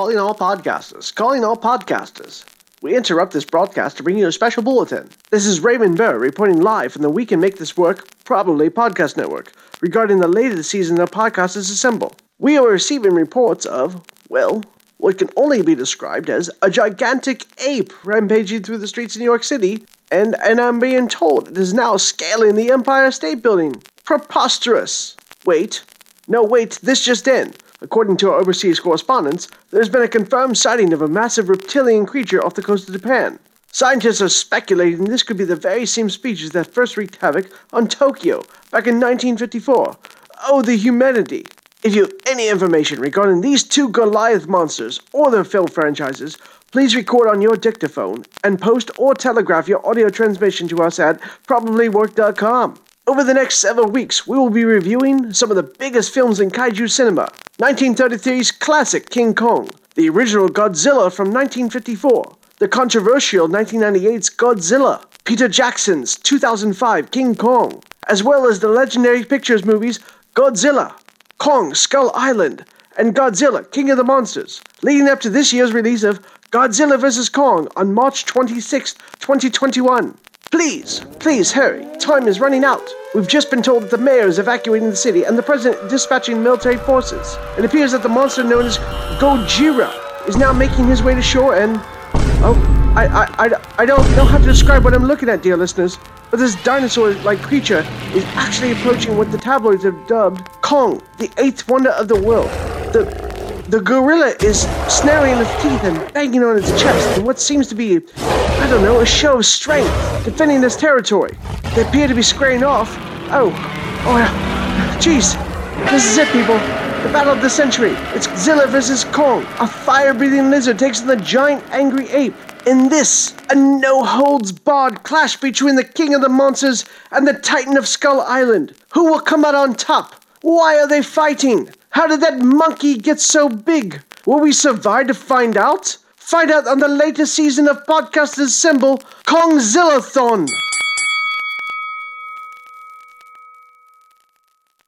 calling all podcasters, calling all podcasters. We interrupt this broadcast to bring you a special bulletin. This is Raymond Burr reporting live from the We Can Make This Work, probably podcast network, regarding the latest season of Podcasters Assemble. We are receiving reports of, well, what can only be described as a gigantic ape rampaging through the streets of New York City, and, and I'm being told it is now scaling the Empire State Building. Preposterous! Wait, no, wait, this just in. According to our overseas correspondents, there's been a confirmed sighting of a massive reptilian creature off the coast of Japan. Scientists are speculating this could be the very same species that first wreaked havoc on Tokyo back in 1954. Oh, the humanity! If you have any information regarding these two Goliath monsters or their film franchises, please record on your dictaphone and post or telegraph your audio transmission to us at probablywork.com. Over the next several weeks, we will be reviewing some of the biggest films in kaiju cinema 1933's classic King Kong, the original Godzilla from 1954, the controversial 1998's Godzilla, Peter Jackson's 2005 King Kong, as well as the legendary pictures movies Godzilla, Kong Skull Island, and Godzilla King of the Monsters, leading up to this year's release of Godzilla vs. Kong on March 26, 2021. Please, please hurry. Time is running out. We've just been told that the mayor is evacuating the city and the president dispatching military forces. It appears that the monster known as Gojira is now making his way to shore and. Oh, I, I, I, I don't know how to describe what I'm looking at, dear listeners, but this dinosaur like creature is actually approaching what the tabloids have dubbed Kong, the eighth wonder of the world. The the gorilla is snaring its teeth and banging on its chest in what seems to be, I don't know, a show of strength, defending its territory. They appear to be squaring off. Oh, oh, yeah. jeez. This is it, people. The battle of the century. It's Zilla versus Kong. A fire-breathing lizard takes on the giant angry ape. In this, a no-holds-barred clash between the king of the monsters and the titan of Skull Island. Who will come out on top? Why are they fighting? How did that monkey get so big? Will we survive to find out? Find out on the latest season of Podcasters Assemble, Kongzillathon!